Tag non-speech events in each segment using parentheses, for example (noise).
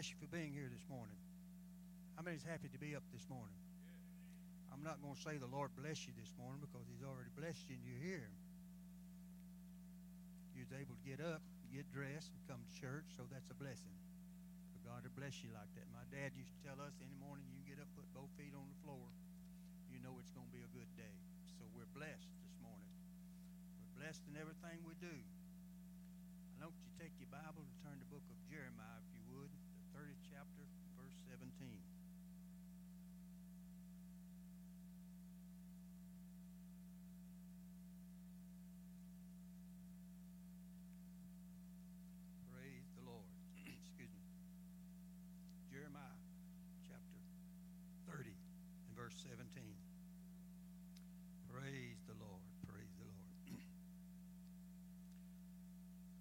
bless you for being here this morning. How many's happy to be up this morning? I'm not going to say the Lord bless you this morning because He's already blessed you and you're here. You was able to get up, get dressed, and come to church, so that's a blessing. For God to bless you like that. My dad used to tell us any morning you get up, put both feet on the floor, you know it's going to be a good day. So we're blessed this morning. We're blessed in everything we do. I don't want you take your Bible and turn to the book of Jeremiah, if you would, the 30th chapter, verse 17. Praise the Lord. Excuse me. Jeremiah chapter 30 and verse 17. Praise the Lord. Praise the Lord.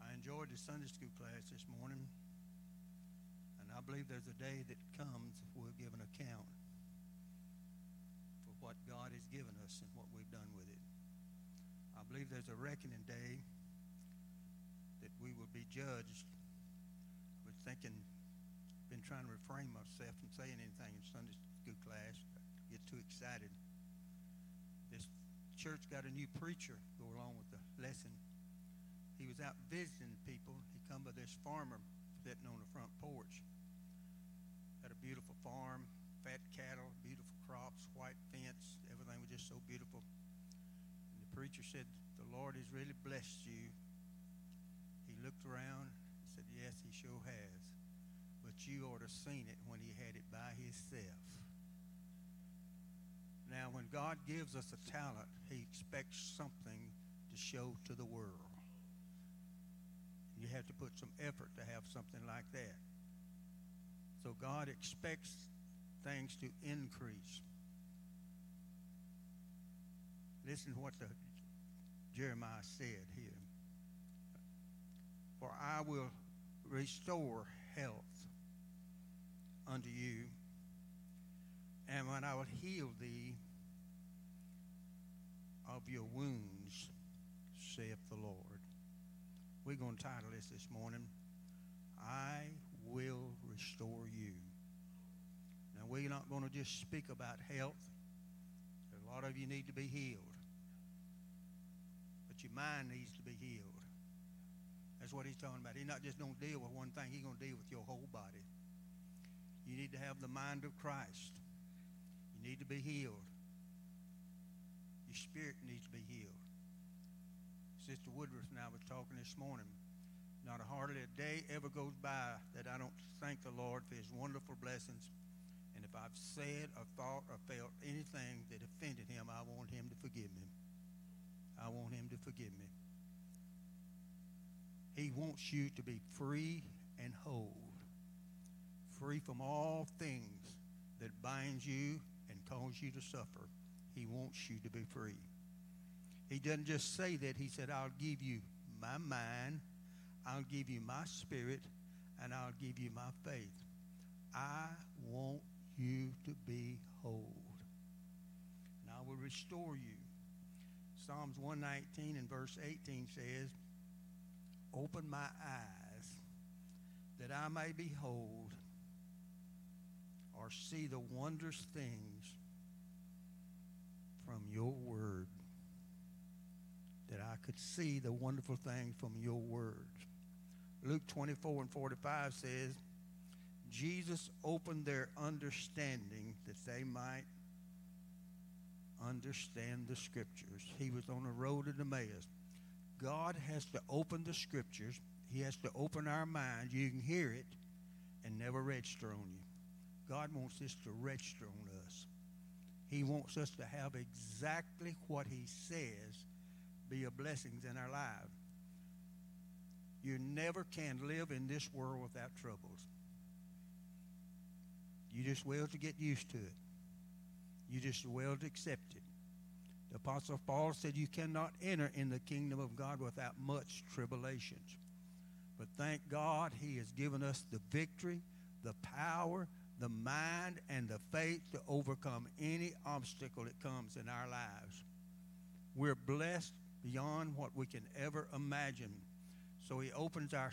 I enjoyed the Sunday school class this morning, and I believe there's a day that comes we'll give an account for what God has given us and what we've done with it. I believe there's a reckoning day that we will be judged. I was thinking, been trying to refrain myself from saying anything in Sunday school class. I get too excited. This church got a new preacher go along with the lesson. He was out visiting people. He come by this farmer sitting on the front porch. Had a beautiful farm, fat cattle, beautiful crops, white fence. Everything was just so beautiful. And the preacher said, The Lord has really blessed you. He looked around and said, Yes, he sure has. But you ought to seen it when he had it by himself. Now, when God gives us a talent, he expects something to show to the world. You have to put some effort to have something like that. So God expects things to increase. Listen to what the Jeremiah said here. For I will restore health unto you, and when I will heal thee of your wounds, saith the Lord. We're going to title this this morning, I will restore you. Now, we're not going to just speak about health. A lot of you need to be healed. But your mind needs to be healed. That's what he's talking about. He's not just going to deal with one thing, he's going to deal with your whole body. You need to have the mind of Christ. You need to be healed. Your spirit needs to be healed. Sister Woodruff and I was talking this morning. Not a hardly a day ever goes by that I don't thank the Lord for his wonderful blessings. And if I've said or thought or felt anything that offended him, I want him to forgive me. I want him to forgive me. He wants you to be free and whole, free from all things that binds you and cause you to suffer. He wants you to be free. He doesn't just say that. He said, I'll give you my mind, I'll give you my spirit, and I'll give you my faith. I want you to be whole. And I will restore you. Psalms 119 and verse 18 says, Open my eyes that I may behold or see the wondrous things from your word. Could see the wonderful things from your word. Luke 24 and 45 says, Jesus opened their understanding that they might understand the scriptures. He was on the road to Emmaus. God has to open the scriptures. He has to open our minds. You can hear it and never register on you. God wants this to register on us. He wants us to have exactly what he says be a blessings in our lives. You never can live in this world without troubles. You just well to get used to it. You just well to accept it. The Apostle Paul said you cannot enter in the kingdom of God without much tribulations. But thank God he has given us the victory, the power, the mind, and the faith to overcome any obstacle that comes in our lives. We're blessed beyond what we can ever imagine. So he opens our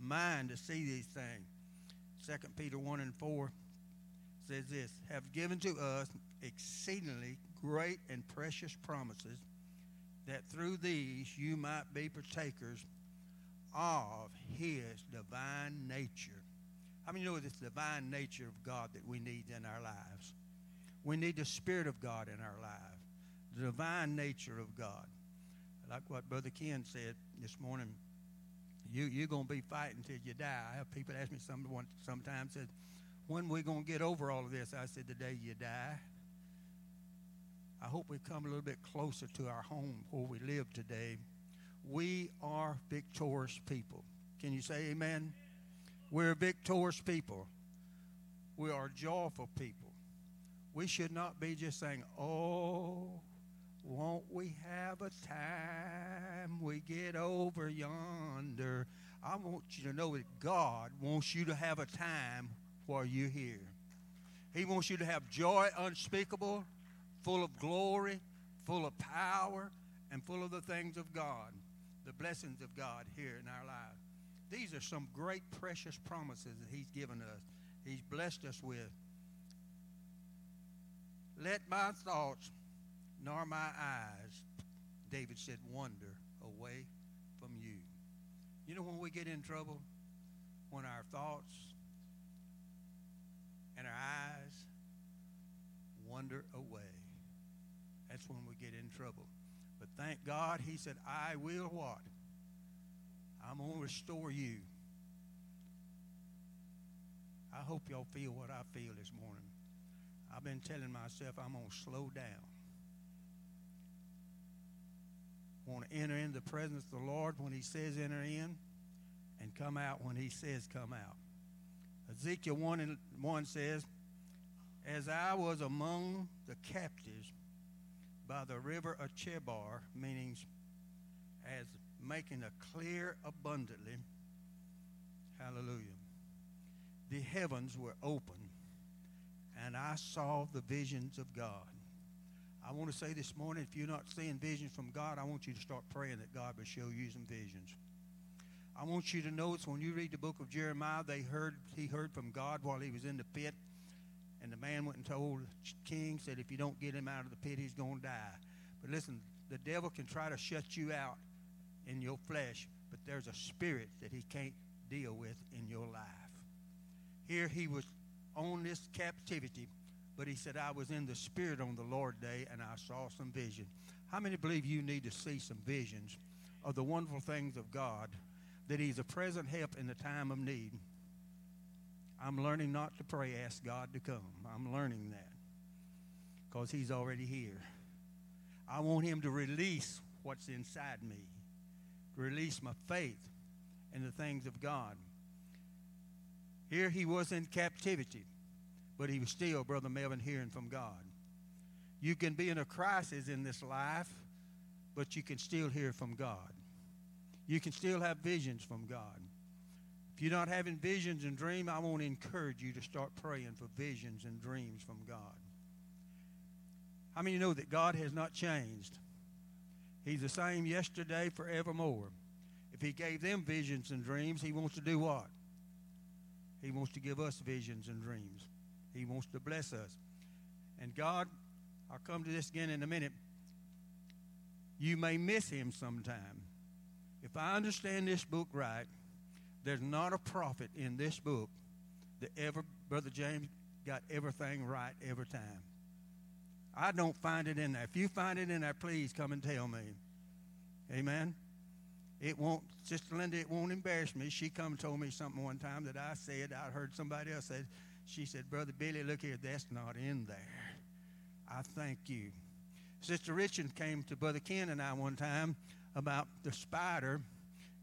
mind to see these things. 2 Peter 1 and 4 says this have given to us exceedingly great and precious promises, that through these you might be partakers of his divine nature. How many know this divine nature of God that we need in our lives? We need the Spirit of God in our lives, the divine nature of God. Like what Brother Ken said this morning, you, you're going to be fighting till you die. I have people ask me some, sometimes, said, when we going to get over all of this? I said, the day you die. I hope we come a little bit closer to our home where we live today. We are victorious people. Can you say amen? We're victorious people. We are joyful people. We should not be just saying, oh, won't we have a time we get over yonder? I want you to know that God wants you to have a time while you're here. He wants you to have joy unspeakable, full of glory, full of power, and full of the things of God, the blessings of God here in our lives. These are some great, precious promises that He's given us. He's blessed us with. Let my thoughts nor my eyes, David said, wander away from you. You know when we get in trouble? When our thoughts and our eyes wander away. That's when we get in trouble. But thank God, he said, I will what? I'm going to restore you. I hope y'all feel what I feel this morning. I've been telling myself I'm going to slow down. Want to enter into the presence of the Lord when he says enter in and come out when he says come out. Ezekiel 1 and 1 says, As I was among the captives by the river of Chebar, meaning as making a clear abundantly. Hallelujah. The heavens were open, and I saw the visions of God. I want to say this morning if you're not seeing visions from God, I want you to start praying that God will show you some visions. I want you to notice when you read the book of Jeremiah, they heard he heard from God while he was in the pit. And the man went and told king, said, if you don't get him out of the pit, he's going to die. But listen, the devil can try to shut you out in your flesh, but there's a spirit that he can't deal with in your life. Here he was on this captivity, but he said, I was in the spirit on the Lord day and I saw some vision. How many believe you need to see some visions of the wonderful things of God, that he's a present help in the time of need? I'm learning not to pray, ask God to come. I'm learning that because he's already here. I want him to release what's inside me release my faith in the things of God. Here he was in captivity, but he was still, Brother Melvin, hearing from God. You can be in a crisis in this life, but you can still hear from God. You can still have visions from God. If you're not having visions and dreams, I want to encourage you to start praying for visions and dreams from God. How many know that God has not changed? He's the same yesterday, forevermore. If He gave them visions and dreams, He wants to do what? He wants to give us visions and dreams. He wants to bless us. And God, I'll come to this again in a minute. You may miss Him sometime. If I understand this book right, there's not a prophet in this book that ever, Brother James, got everything right every time. I don't find it in there. If you find it in there, please come and tell me. Amen. It won't, Sister Linda, it won't embarrass me. She come and told me something one time that I said. I heard somebody else say. She said, Brother Billy, look here, that's not in there. I thank you. Sister Richard came to Brother Ken and I one time about the spider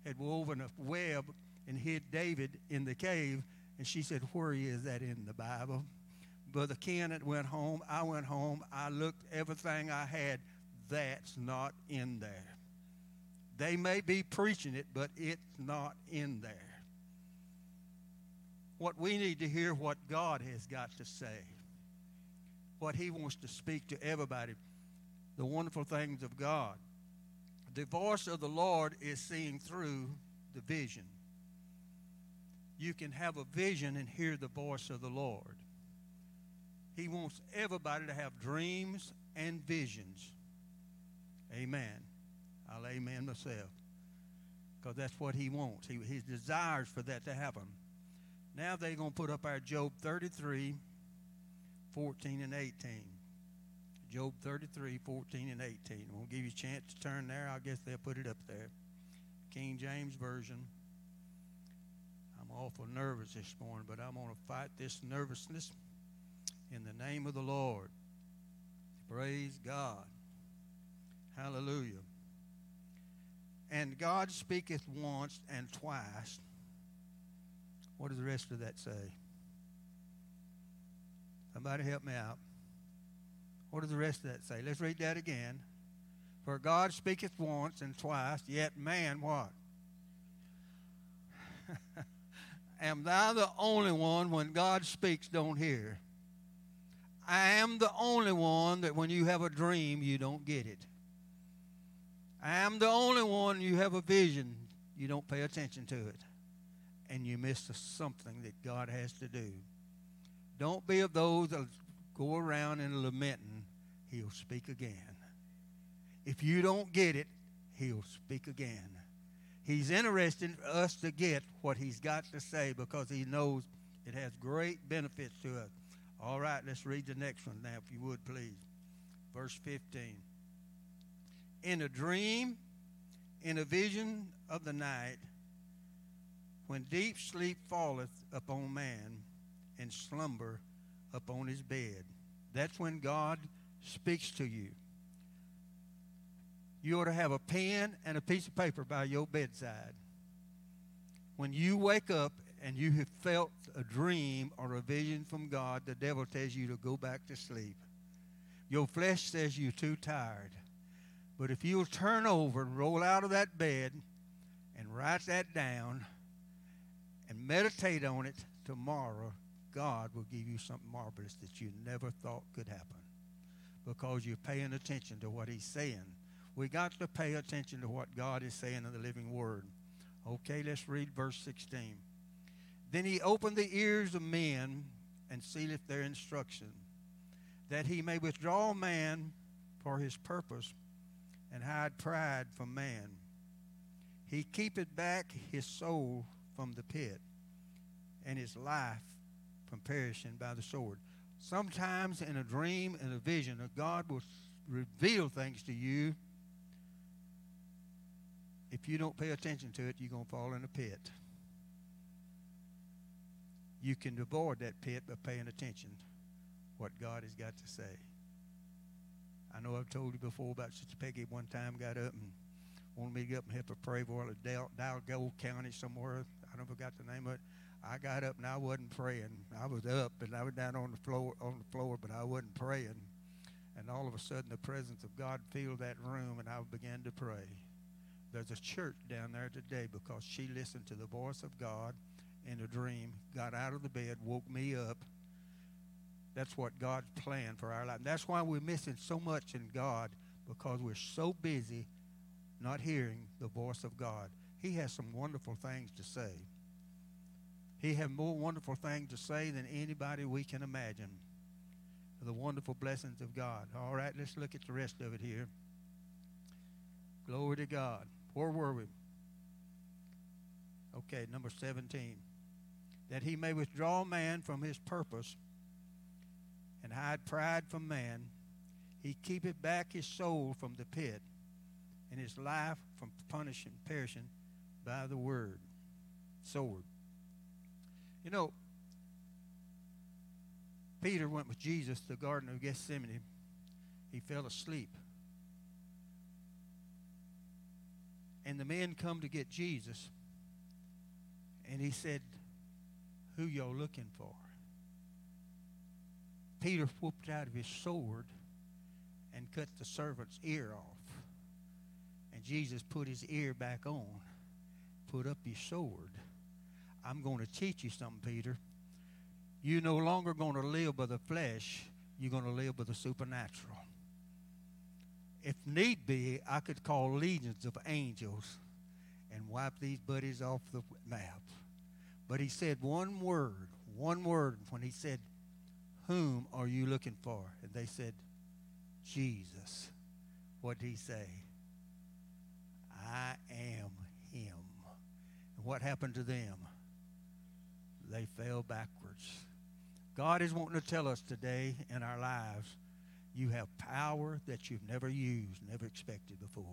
had woven a web and hid David in the cave. And she said, Where is that in the Bible? Brother Kenneth went home. I went home. I looked everything I had. That's not in there. They may be preaching it, but it's not in there. What we need to hear what God has got to say. What he wants to speak to everybody. The wonderful things of God. The voice of the Lord is seeing through the vision. you can have a vision and hear the voice of the Lord. He wants everybody to have dreams and visions. Amen. I'll amen myself. Because that's what he wants. He, he desires for that to happen. Now they're going to put up our Job 33, 14 and 18. Job 33, 14 and 18. I'm going to give you a chance to turn there. I guess they'll put it up there. King James Version. I'm awful nervous this morning, but I'm going to fight this nervousness in the name of the Lord. Praise God. Hallelujah. And God speaketh once and twice. What does the rest of that say? Somebody help me out. What does the rest of that say? Let's read that again. For God speaketh once and twice, yet man what? (laughs) am thou the only one when God speaks don't hear? I am the only one that when you have a dream, you don't get it. I am the only one you have a vision, you don't pay attention to it. And you miss something that God has to do. Don't be of those that go around and lamenting. He'll speak again. If you don't get it, he'll speak again. He's interested in us to get what he's got to say because he knows it has great benefits to us. All right, let's read the next one now, if you would, please. Verse 15. In a dream, in a vision of the night, when deep sleep falleth upon man, and slumber upon his bed. That's when God speaks to you. You ought to have a pen and a piece of paper by your bedside. When you wake up and you have felt a dream or a vision from God, the devil tells you to go back to sleep. Your flesh says you're too tired. But if you'll turn over and roll out of that bed and write that down and meditate on it tomorrow, God will give you something marvelous that you never thought could happen because you're paying attention to what He's saying. We got to pay attention to what God is saying in the living Word. Okay, let's read verse 16. Then he opened the ears of men and sealeth their instruction, that he may withdraw man for his purpose and hide pride from man. He keepeth back his soul from the pit and his life from perishing by the sword. Sometimes in a dream and a vision, a God will reveal things to you. If you don't pay attention to it, you're going to fall in a pit. You can avoid that pit by paying attention what God has got to say. I know I've told you before about Sister Peggy one time got up and wanted me to get up and help her pray for a Dalgo County somewhere. I don't know if I got the name of it. I got up and I wasn't praying. I was up and I was down on the floor on the floor, but I wasn't praying. And all of a sudden the presence of God filled that room and I began to pray. There's a church down there today because she listened to the voice of God in a dream, got out of the bed, woke me up. That's what God's plan for our life. that's why we're missing so much in God because we're so busy not hearing the voice of God. He has some wonderful things to say. He has more wonderful things to say than anybody we can imagine. The wonderful blessings of God. All right, let's look at the rest of it here. Glory to God. Where were we? Okay, number 17 that he may withdraw man from his purpose and hide pride from man. He keepeth back his soul from the pit and his life from punishing, perishing by the word, sword. You know, Peter went with Jesus to the Garden of Gethsemane. He fell asleep. And the men come to get Jesus. And he said, who y'all looking for. Peter whooped out of his sword and cut the servant's ear off. And Jesus put his ear back on, put up his sword. I'm going to teach you something, Peter. You're no longer going to live by the flesh, you're going to live by the supernatural. If need be, I could call legions of angels and wipe these buddies off the map. But he said one word, one word when he said, Whom are you looking for? And they said, Jesus. What did he say? I am him. And what happened to them? They fell backwards. God is wanting to tell us today in our lives you have power that you've never used, never expected before.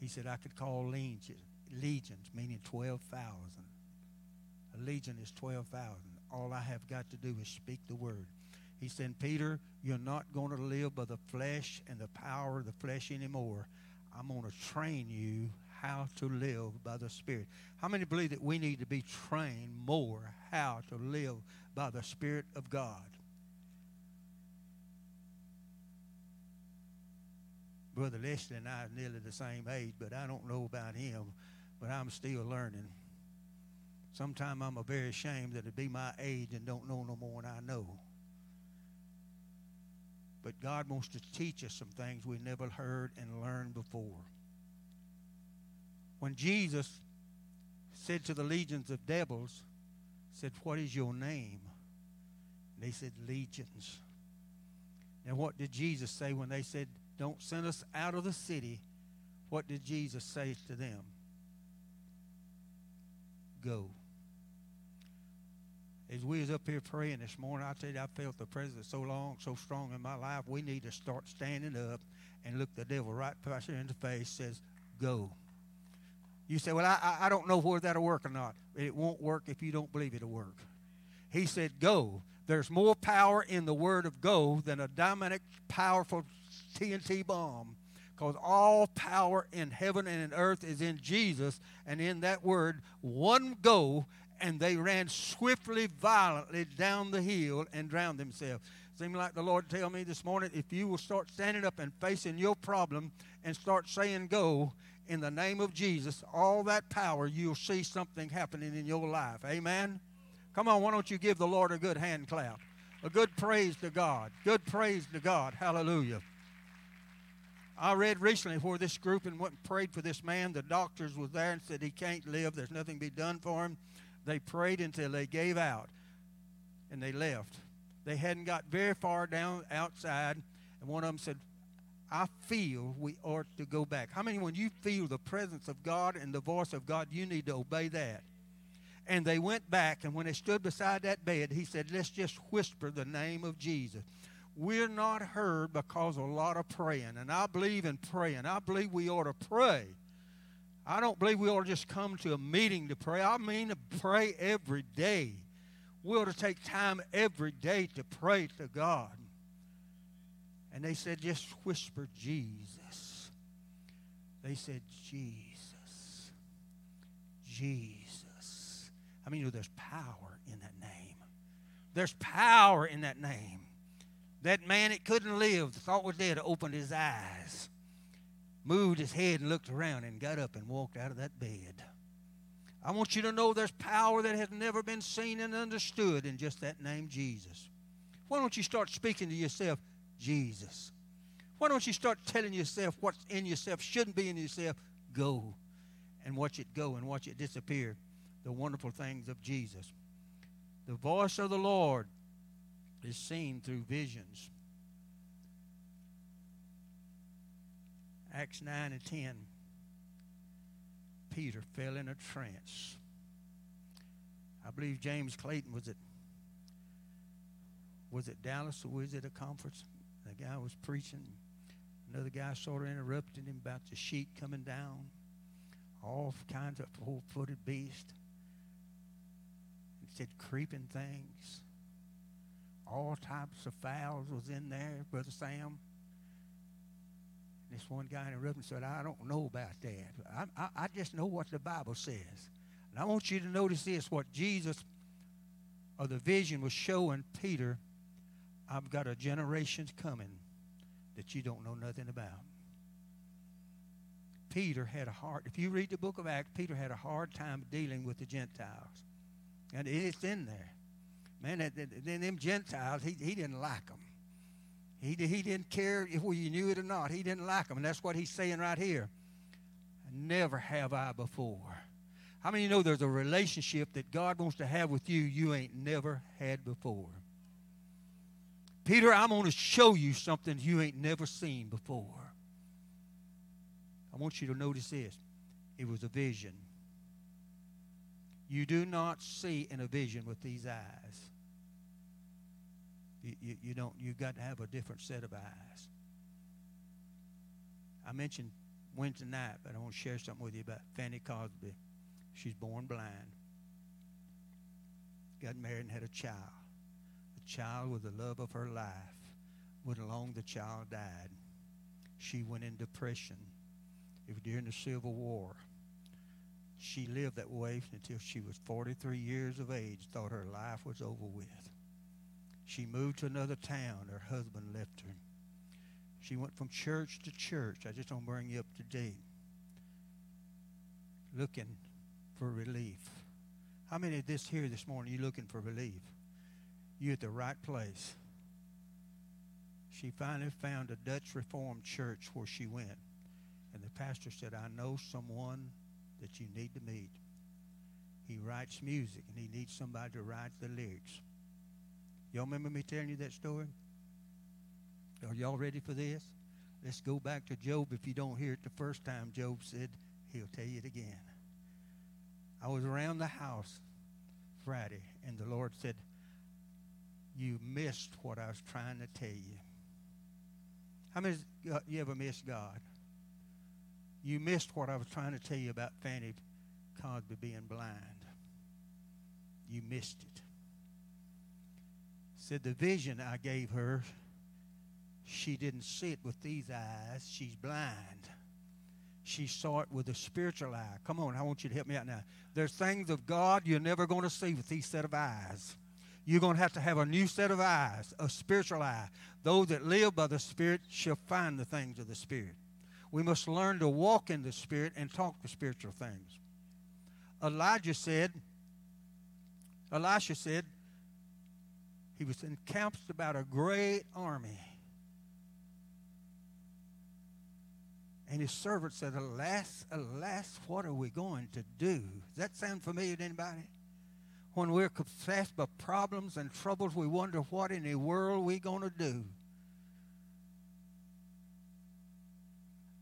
He said, I could call legions, legions meaning 12,000. A legion is 12,000. All I have got to do is speak the word. He said, Peter, you're not going to live by the flesh and the power of the flesh anymore. I'm going to train you how to live by the Spirit. How many believe that we need to be trained more how to live by the Spirit of God? Brother Leslie and I are nearly the same age, but I don't know about him, but I'm still learning. Sometimes I'm a very ashamed that it be my age and don't know no more than I know. But God wants to teach us some things we never heard and learned before. When Jesus said to the legions of devils, said, What is your name? And they said, Legions. And what did Jesus say when they said, Don't send us out of the city? What did Jesus say to them? Go as we was up here praying this morning, I tell you, I felt the presence so long, so strong in my life. We need to start standing up and look the devil right pressure in the face. Says, "Go." You say, "Well, I, I don't know whether that'll work or not." It won't work if you don't believe it'll work. He said, "Go." There's more power in the word of "go" than a dynamic, powerful TNT bomb because all power in heaven and in earth is in Jesus, and in that word, one go, and they ran swiftly, violently down the hill and drowned themselves. Seemed like the Lord tell me this morning, if you will start standing up and facing your problem and start saying go in the name of Jesus, all that power, you'll see something happening in your life. Amen? Come on, why don't you give the Lord a good hand clap? A good praise to God. Good praise to God. Hallelujah. I read recently where this group and went and prayed for this man. The doctors was there and said he can't live. There's nothing to be done for him. They prayed until they gave out and they left. They hadn't got very far down outside, and one of them said, I feel we ought to go back. How many, when you feel the presence of God and the voice of God, you need to obey that? And they went back, and when they stood beside that bed, he said, Let's just whisper the name of Jesus. We're not heard because of a lot of praying, and I believe in praying. I believe we ought to pray. I don't believe we ought to just come to a meeting to pray. I mean to pray every day. We ought to take time every day to pray to God. And they said, just whisper Jesus. They said, Jesus. Jesus. I mean, you know, there's power in that name. There's power in that name. That man that couldn't live, the thought was dead, opened his eyes moved his head and looked around and got up and walked out of that bed. I want you to know there's power that has never been seen and understood in just that name, Jesus. Why don't you start speaking to yourself, Jesus? Why don't you start telling yourself what's in yourself shouldn't be in yourself? Go and watch it go and watch it disappear. The wonderful things of Jesus. The voice of the Lord is seen through visions. Acts 9 and 10, Peter fell in a trance. I believe James Clayton was it was it Dallas or was it a conference? The guy was preaching. Another guy sort of interrupted him about the sheet coming down. All kinds of four-footed beast. He said creeping things. All types of fowls was in there, Brother Sam. This one guy interrupted and said, I don't know about that. I, I, I just know what the Bible says. And I want you to notice this what Jesus or the vision was showing Peter I've got a generation coming that you don't know nothing about. Peter had a hard, if you read the book of Acts, Peter had a hard time dealing with the Gentiles. And it's in there. Man, then them Gentiles, he, he didn't like them. He, he didn't care if you knew it or not. He didn't like them. And that's what he's saying right here. Never have I before. How many know there's a relationship that God wants to have with you you ain't never had before? Peter, I'm going to show you something you ain't never seen before. I want you to notice this. It was a vision. You do not see in a vision with these eyes. You, you, you don't, you've got to have a different set of eyes. I mentioned Wednesday night, but I want to share something with you about Fanny Crosby. She's born blind. Got married and had a child. Child with the love of her life. When along the child died, she went in depression. It was during the Civil War. She lived that way until she was 43 years of age, thought her life was over with. She moved to another town. Her husband left her. She went from church to church. I just to bring you up to date. Looking for relief. How many of this here this morning, you looking for relief? You at the right place. She finally found a Dutch Reformed church where she went. And the pastor said, I know someone that you need to meet. He writes music and he needs somebody to write the lyrics. Y'all remember me telling you that story? Are y'all ready for this? Let's go back to Job. If you don't hear it the first time, Job said, he'll tell you it again. I was around the house Friday, and the Lord said, You missed what I was trying to tell you. How many uh, you ever missed God? You missed what I was trying to tell you about Fanny Crosby being blind. You missed it. Said the vision I gave her, she didn't see it with these eyes. She's blind she saw it with a spiritual eye. Come on, I want you to help me out now. There's things of God you're never going to see with these set of eyes. You're going to have to have a new set of eyes, a spiritual eye. Those that live by the Spirit shall find the things of the Spirit. We must learn to walk in the Spirit and talk the spiritual things. Elijah said, Elisha said, he was encamped about a great army And his servant said, Alas, alas, what are we going to do? Does that sound familiar to anybody? When we're confessed by problems and troubles, we wonder what in the world we're going to do.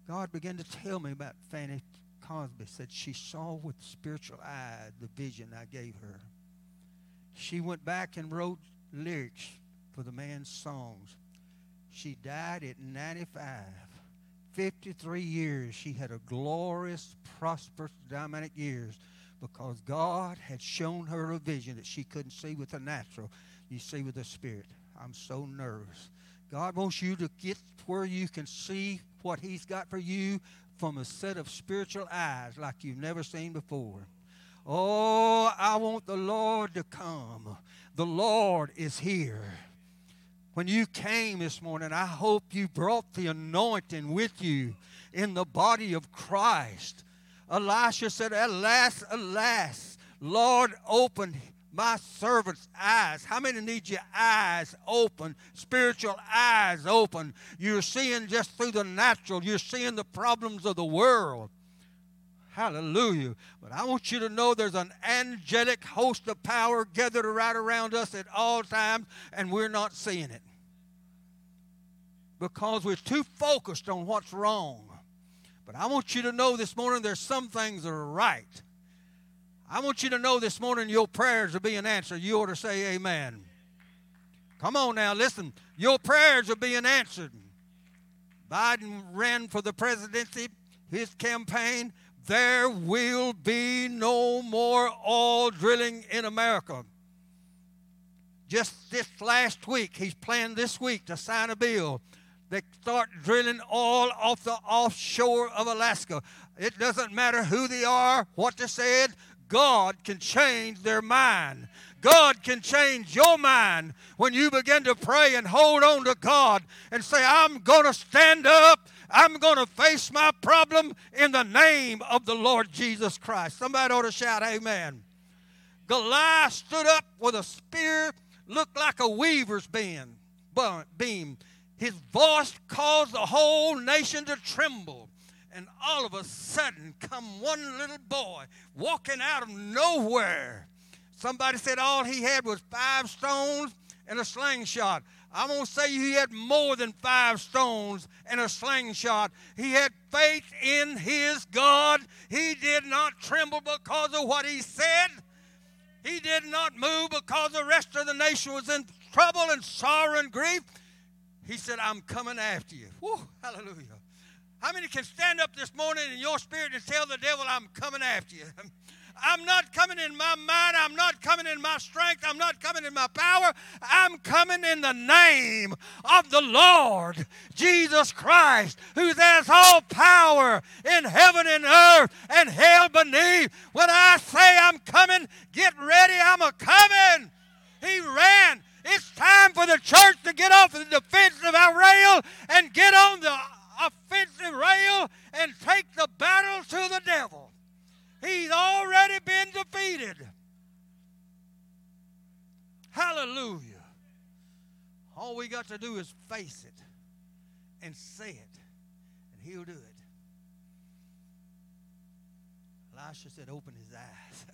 God began to tell me about Fanny Crosby. Said she saw with spiritual eye the vision I gave her. She went back and wrote lyrics for the man's songs. She died at 95. 53 years, she had a glorious, prosperous, dynamic years because God had shown her a vision that she couldn't see with the natural. You see with the spirit. I'm so nervous. God wants you to get where you can see what He's got for you from a set of spiritual eyes like you've never seen before. Oh, I want the Lord to come. The Lord is here. When you came this morning, I hope you brought the anointing with you in the body of Christ. Elisha said, Alas, alas, Lord, open my servant's eyes. How many need your eyes open, spiritual eyes open? You're seeing just through the natural, you're seeing the problems of the world. Hallelujah. But I want you to know there's an angelic host of power gathered right around us at all times, and we're not seeing it because we're too focused on what's wrong. But I want you to know this morning there's some things that are right. I want you to know this morning your prayers are being answered. You ought to say amen. Come on now, listen. Your prayers are being answered. Biden ran for the presidency, his campaign. There will be no more oil drilling in America. Just this last week, he's planned this week to sign a bill they start drilling oil off the offshore of Alaska. It doesn't matter who they are, what they said, God can change their mind. God can change your mind when you begin to pray and hold on to God and say, I'm going to stand up. I'm going to face my problem in the name of the Lord Jesus Christ. Somebody ought to shout, Amen. Goliath stood up with a spear, looked like a weaver's beam. His voice caused the whole nation to tremble. and all of a sudden come one little boy walking out of nowhere. Somebody said all he had was five stones and a slingshot. I'm going to say he had more than five stones and a slingshot. He had faith in his God. He did not tremble because of what he said. He did not move because the rest of the nation was in trouble and sorrow and grief. He said, I'm coming after you. Whew, hallelujah. How many can stand up this morning in your spirit and tell the devil, I'm coming after you? (laughs) I'm not coming in my mind. I'm not coming in my strength. I'm not coming in my power. I'm coming in the name of the Lord Jesus Christ, who has all power in heaven and earth and hell beneath. When I say I'm coming, get ready. I'm a coming. He ran. It's time for the church to get off the defensive rail and get on the offensive rail and take the battle to the devil. He's already been defeated. Hallelujah. All we got to do is face it and say it, and he'll do it. Elisha said, Open his eyes.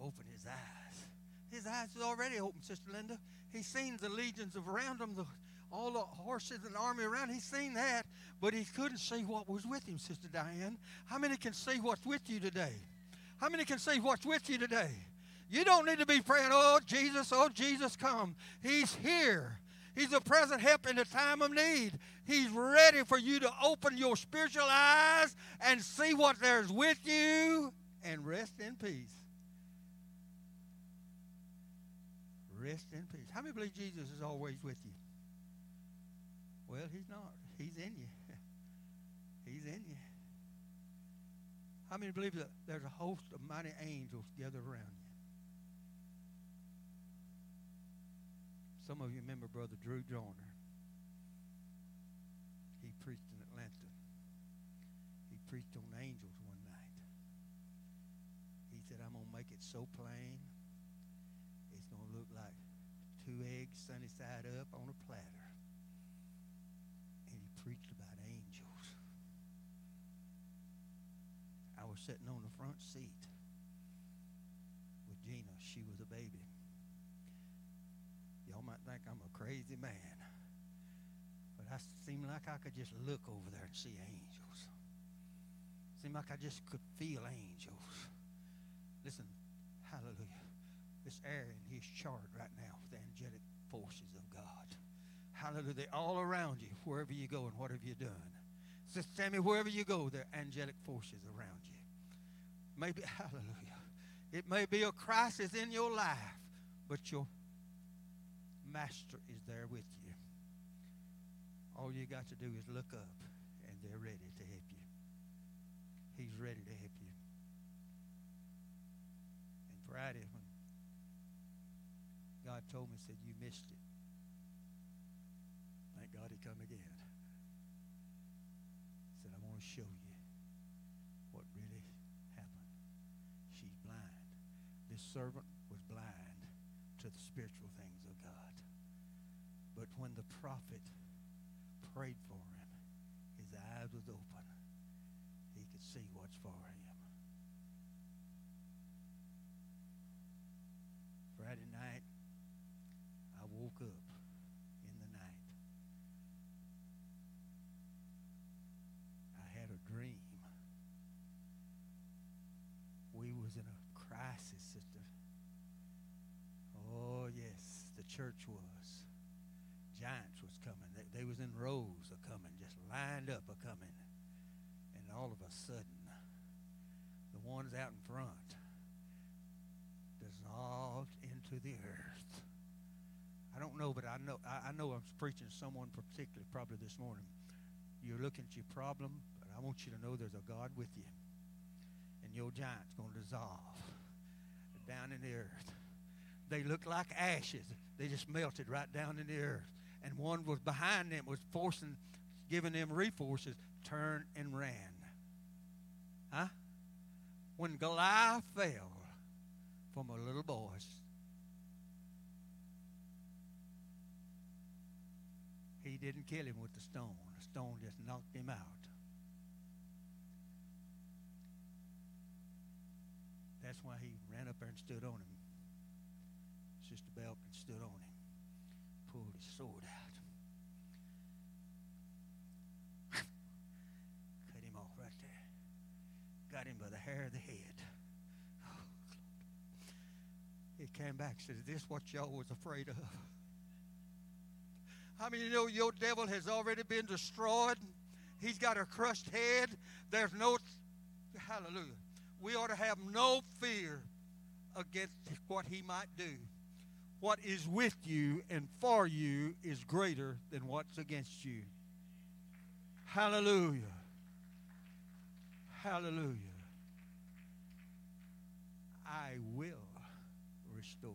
open his eyes. His eyes is already open, Sister Linda. He's seen the legions around him, the, all the horses and army around. He's seen that, but he couldn't see what was with him, Sister Diane. How many can see what's with you today? How many can see what's with you today? You don't need to be praying, oh, Jesus, oh, Jesus, come. He's here. He's a present help in the time of need. He's ready for you to open your spiritual eyes and see what there's with you and rest in peace. Rest in peace. How many believe Jesus is always with you? Well, he's not. He's in you. (laughs) he's in you. How many believe that there's a host of mighty angels gathered around you? Some of you remember Brother Drew Joyner. He preached in Atlanta. He preached on angels one night. He said, I'm going to make it so plain, it's going to look like two eggs sunny side up on a platter. And he preached about angels. I was sitting on the front seat with Gina. She was a baby. Y'all might think I'm a crazy man, but I seemed like I could just look over there and see angels. Seemed like I just could feel angels. Listen, hallelujah. This Aaron, he's charged right now with the angelic forces of God. Hallelujah. All around you, wherever you go and whatever you're doing. Sister Sammy, wherever you go, there are angelic forces around you. Maybe, (laughs) hallelujah. It may be a crisis in your life, but your master is there with you. All you got to do is look up, and they're ready to help you. He's ready to help you. And Friday, God told me, said, You missed it. Thank God he come again. Said, I want to show you. What really happened. She's blind. This servant was blind to the spiritual things of God. But when the prophet prayed for him, his eyes was open. He could see what's for him. Friday night, I woke up in the night. I had a dream. We was in a crisis, sister. Oh, yes, the church was. Giants was coming. They, they was in rows of coming, just lined up a coming. And all of a sudden, the ones out in front dissolved into the earth. I don't know, but I know I, I know I'm preaching to someone particularly probably this morning. You're looking at your problem, but I want you to know there's a God with you. And your giant's to dissolve down in the earth. They looked like ashes. They just melted right down in the earth. And one was behind them, was forcing, giving them reforces. turned and ran. Huh? When Goliath fell from a little boy's, he didn't kill him with the stone. The stone just knocked him out. That's why he ran up there and stood on him. Stood on him, pulled his sword out. Cut him off right there. Got him by the hair of the head. Oh, he came back and said, Is this what y'all was afraid of? How many you know your devil has already been destroyed? He's got a crushed head. There's no, hallelujah. We ought to have no fear against what he might do. What is with you and for you is greater than what's against you. Hallelujah. Hallelujah. I will restore.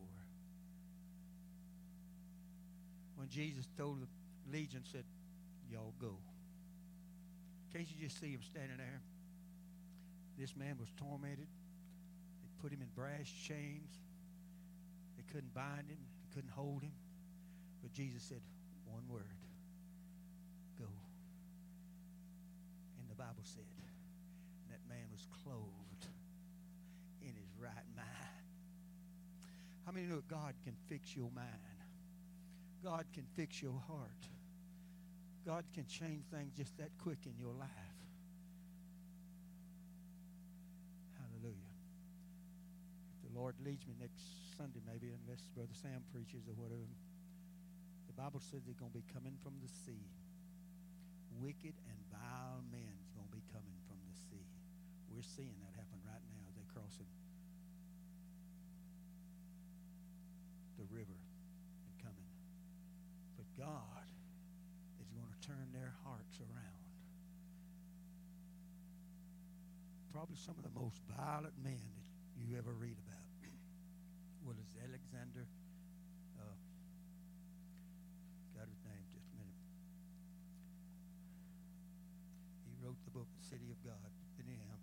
When Jesus told the legion, said, Y'all go. Can't you just see him standing there? This man was tormented. They put him in brass chains. Couldn't bind him, couldn't hold him. But Jesus said, One word go. And the Bible said, that man was clothed in his right mind. How many know that God can fix your mind? God can fix your heart. God can change things just that quick in your life. Hallelujah. If the Lord leads me next Sunday, maybe, unless Brother Sam preaches or whatever, the Bible says they're going to be coming from the sea. Wicked and vile men is going to be coming from the sea. We're seeing that happen right now they're crossing the river and coming. But God is going to turn their hearts around. Probably some of the most violent men that you ever read about. Alexander? Uh, got his name just a minute. He wrote the book, The City of God. Anyhow,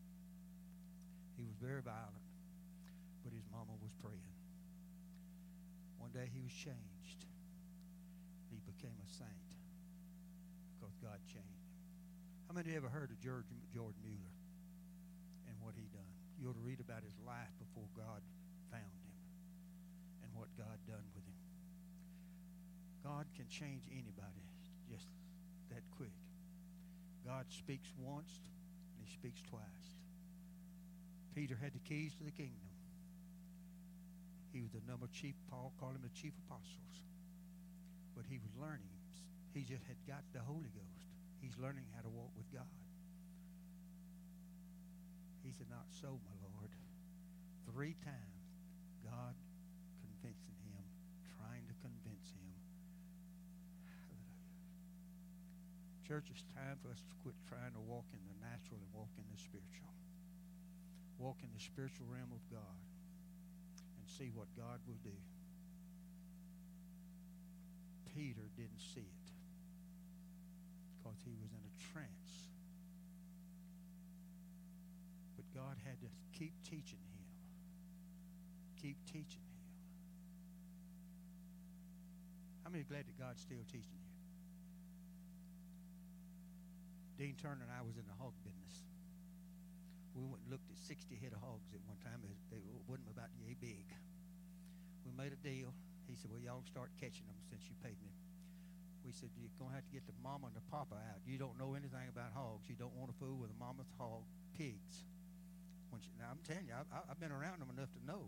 he was very violent, but his mama was praying. One day he was changed. He became a saint because God changed him. How many ever heard of George, George Mueller and what he done? You ought to read about his life before God what God done with him. God can change anybody just that quick. God speaks once and he speaks twice. Peter had the keys to the kingdom. He was the number chief, Paul called him the chief apostles. But he was learning. He just had got the Holy Ghost. He's learning how to walk with God. He said, Not so, my Lord. Three times, God Church, it's time for us to quit trying to walk in the natural and walk in the spiritual. Walk in the spiritual realm of God and see what God will do. Peter didn't see it because he was in a trance. But God had to keep teaching him. Keep teaching him. How many glad that God's still teaching you? Dean Turner and I was in the hog business. We went and looked at 60 head of hogs at one time. They wasn't about yay big. We made a deal. He said, well, y'all start catching them since you paid me. We said, you're going to have to get the mama and the papa out. You don't know anything about hogs. You don't want to fool with a mama's hog, pigs. You, now, I'm telling you, I, have been around them enough to know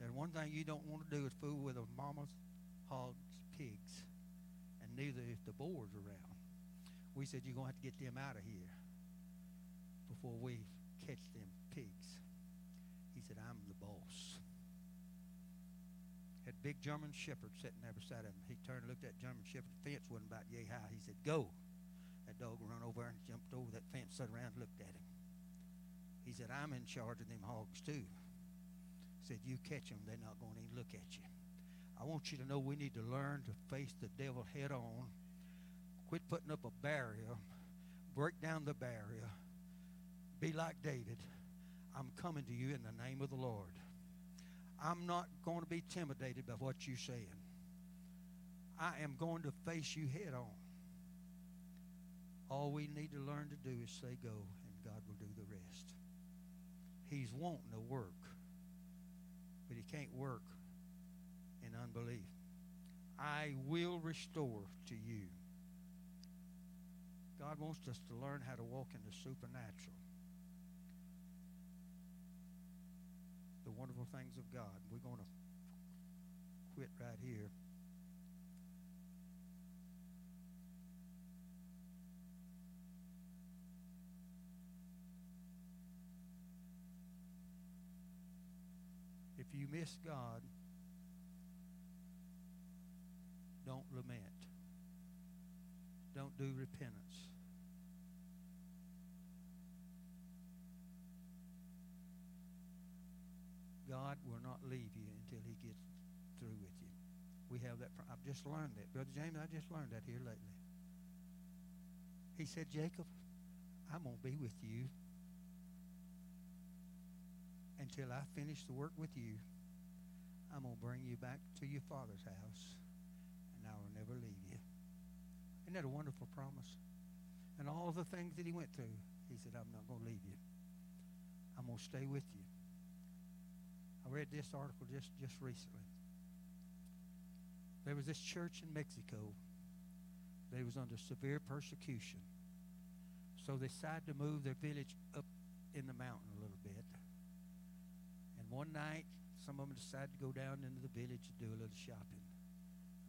that one thing you don't want to do is fool with a mama's hogs, pigs. And neither if the boar's around. We said, you're going to have to get them out of here before we catch them pigs. He said, I'm the boss had big German shepherd sitting there beside him. He turned and looked at German shepherd. The fence wasn't about yay high. He said, Go. That dog ran over and jumped over that fence, sat around looked at him. He said, I'm in charge of them hogs too. Said, You catch them, they're not going to even look at you. I want you to know we need to learn to face the devil head on. Quit putting up a barrier. Break down the barrier. Be like David. I'm coming to you in the name of the Lord. I'm not going to be intimidated by what you're saying. I am going to face you head on. All we need to learn to do is say go, and God will do the rest. He's wanting to work but he can't work in unbelief. I will restore to you. God wants us to learn how to walk in the supernatural. The wonderful things of God. We're going to quit right here. If you miss God, don't lament. Don't do repentance. God will not leave you until he gets through with you. We have that. I've just learned that. Brother James, I just learned that here lately. He said, Jacob, I'm going to be with you until I finish the work with you. I'm going to bring you back to your father's house, and I will never leave you. Isn't that a wonderful promise? And all the things that he went through, he said, I'm not going to leave you. I'm going to stay with you. I read this article just, just recently. There was this church in Mexico. They was under severe persecution. So they decided to move their village up in the mountain a little bit. And one night, some of them decided to go down into the village to do a little shopping.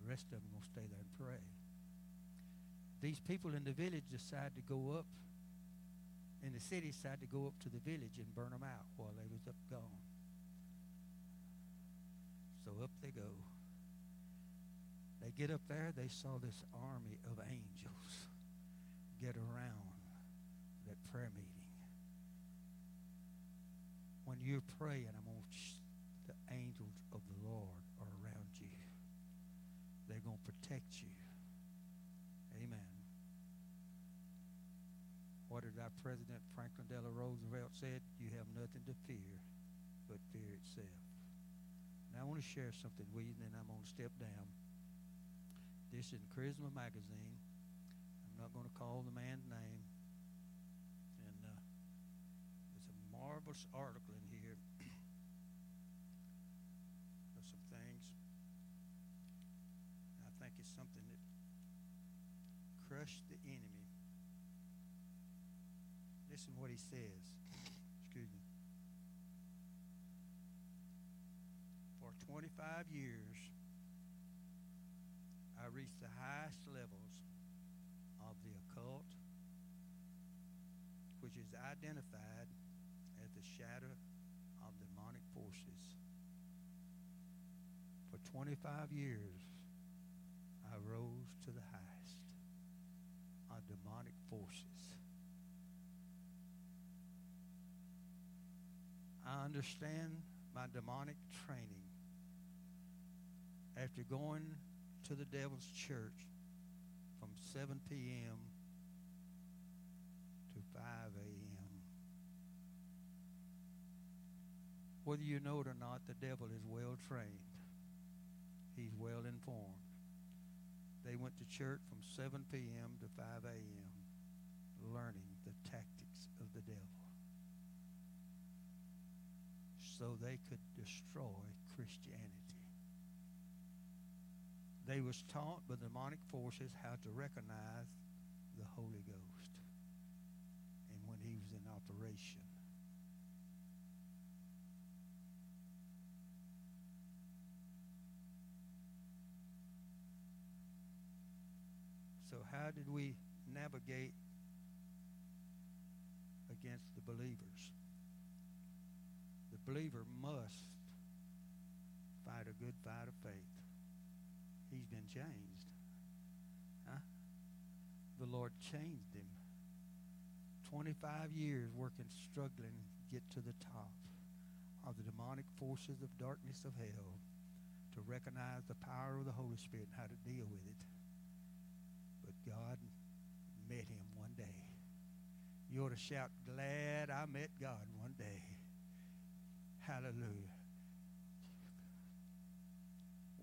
The rest of them going to stay there and pray. These people in the village decided to go up, in the city decided to go up to the village and burn them out while they was up gone. So up they go. They get up there, they saw this army of angels get around that prayer meeting. When you're praying, I'm going to, the angels of the Lord are around you. They're going to protect you. Amen. What did our President Franklin Delano Roosevelt said? You have nothing to fear but fear itself. Now I want to share something with you, and then I'm going to step down. This is in Charisma Magazine. I'm not going to call the man's name. And uh, it's a marvelous article in here (coughs) of some things. I think it's something that crushed the enemy. Listen what he says. Excuse me. For 25 years, I reached the highest levels of the occult, which is identified as the shadow of demonic forces. For 25 years, I rose to the highest of demonic forces. I understand my demonic training after going to the devil's church from 7 p.m. to 5 a.m. Whether you know it or not, the devil is well trained. He's well informed. They went to church from 7 p.m. to 5 a.m. learning the tactics of the devil so they could destroy Christianity. They was taught by demonic forces how to recognize the Holy Ghost and when he was in operation. So how did we navigate against the believers? The believer must fight a good fight of faith. He's been changed. Huh? The Lord changed him. 25 years working, struggling, get to the top of the demonic forces of darkness of hell to recognize the power of the Holy Spirit and how to deal with it. But God met him one day. You ought to shout, Glad I met God one day. Hallelujah.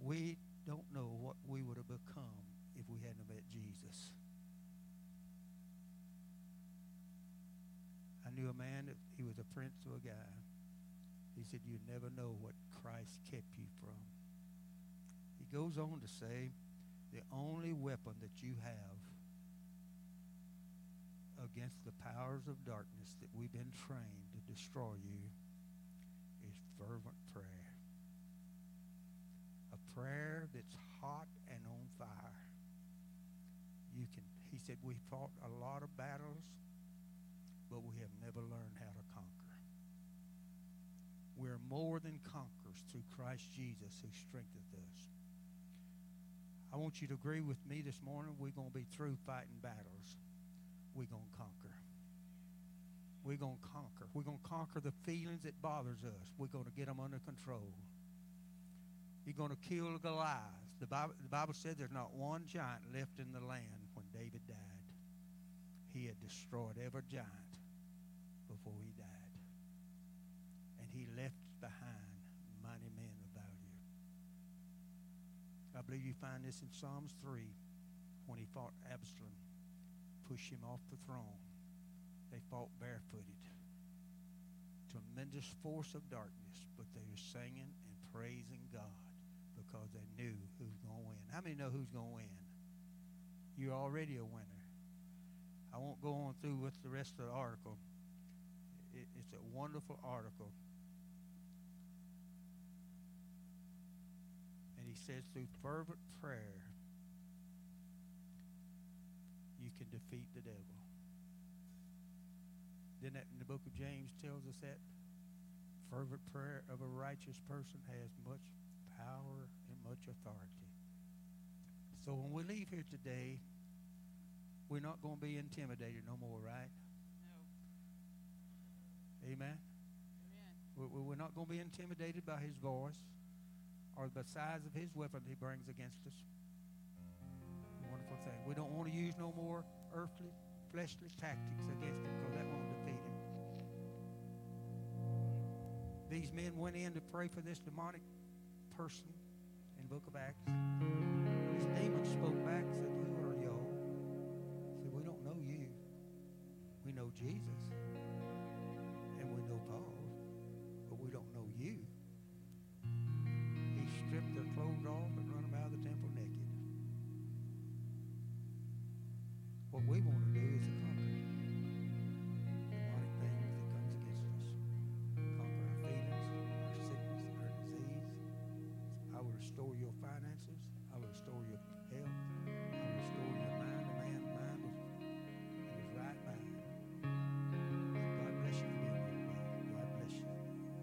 We don't know what we would have become if we hadn't met Jesus. I knew a man that he was a prince of a guy. He said, You never know what Christ kept you from. He goes on to say, the only weapon that you have against the powers of darkness that we've been trained to destroy you is fervent prayer. A prayer that's hot and on fire. You can he said we fought a lot of battles, but we have never learned how to. We're more than conquerors through Christ Jesus who strengtheneth us. I want you to agree with me this morning. We're going to be through fighting battles. We're going to conquer. We're going to conquer. We're going to conquer the feelings that bothers us. We're going to get them under control. You're going to kill Goliath. The Bible, the Bible said there's not one giant left in the land when David died. He had destroyed every giant before he died. And he left behind mighty men of value. I believe you find this in Psalms 3 when he fought Absalom, pushed him off the throne. They fought barefooted. Tremendous force of darkness, but they were singing and praising God because they knew who's going to win. How many know who's going to win? You're already a winner. I won't go on through with the rest of the article. It, it's a wonderful article. And he says, through fervent prayer, you can defeat the devil. Then that in the book of James tells us that fervent prayer of a righteous person has much power and much authority. So when we leave here today, we're not going to be intimidated no more, right? No. Amen. Amen. We're not going to be intimidated by his voice or the size of his weapon he brings against us. Wonderful thing. We don't want to use no more earthly, fleshly tactics against him because that won't defeat him. These men went in to pray for this demonic person in book of Acts. This demon spoke back and said, Who are y'all? He said, We don't know you. We know Jesus. And we know Paul. But we don't know you.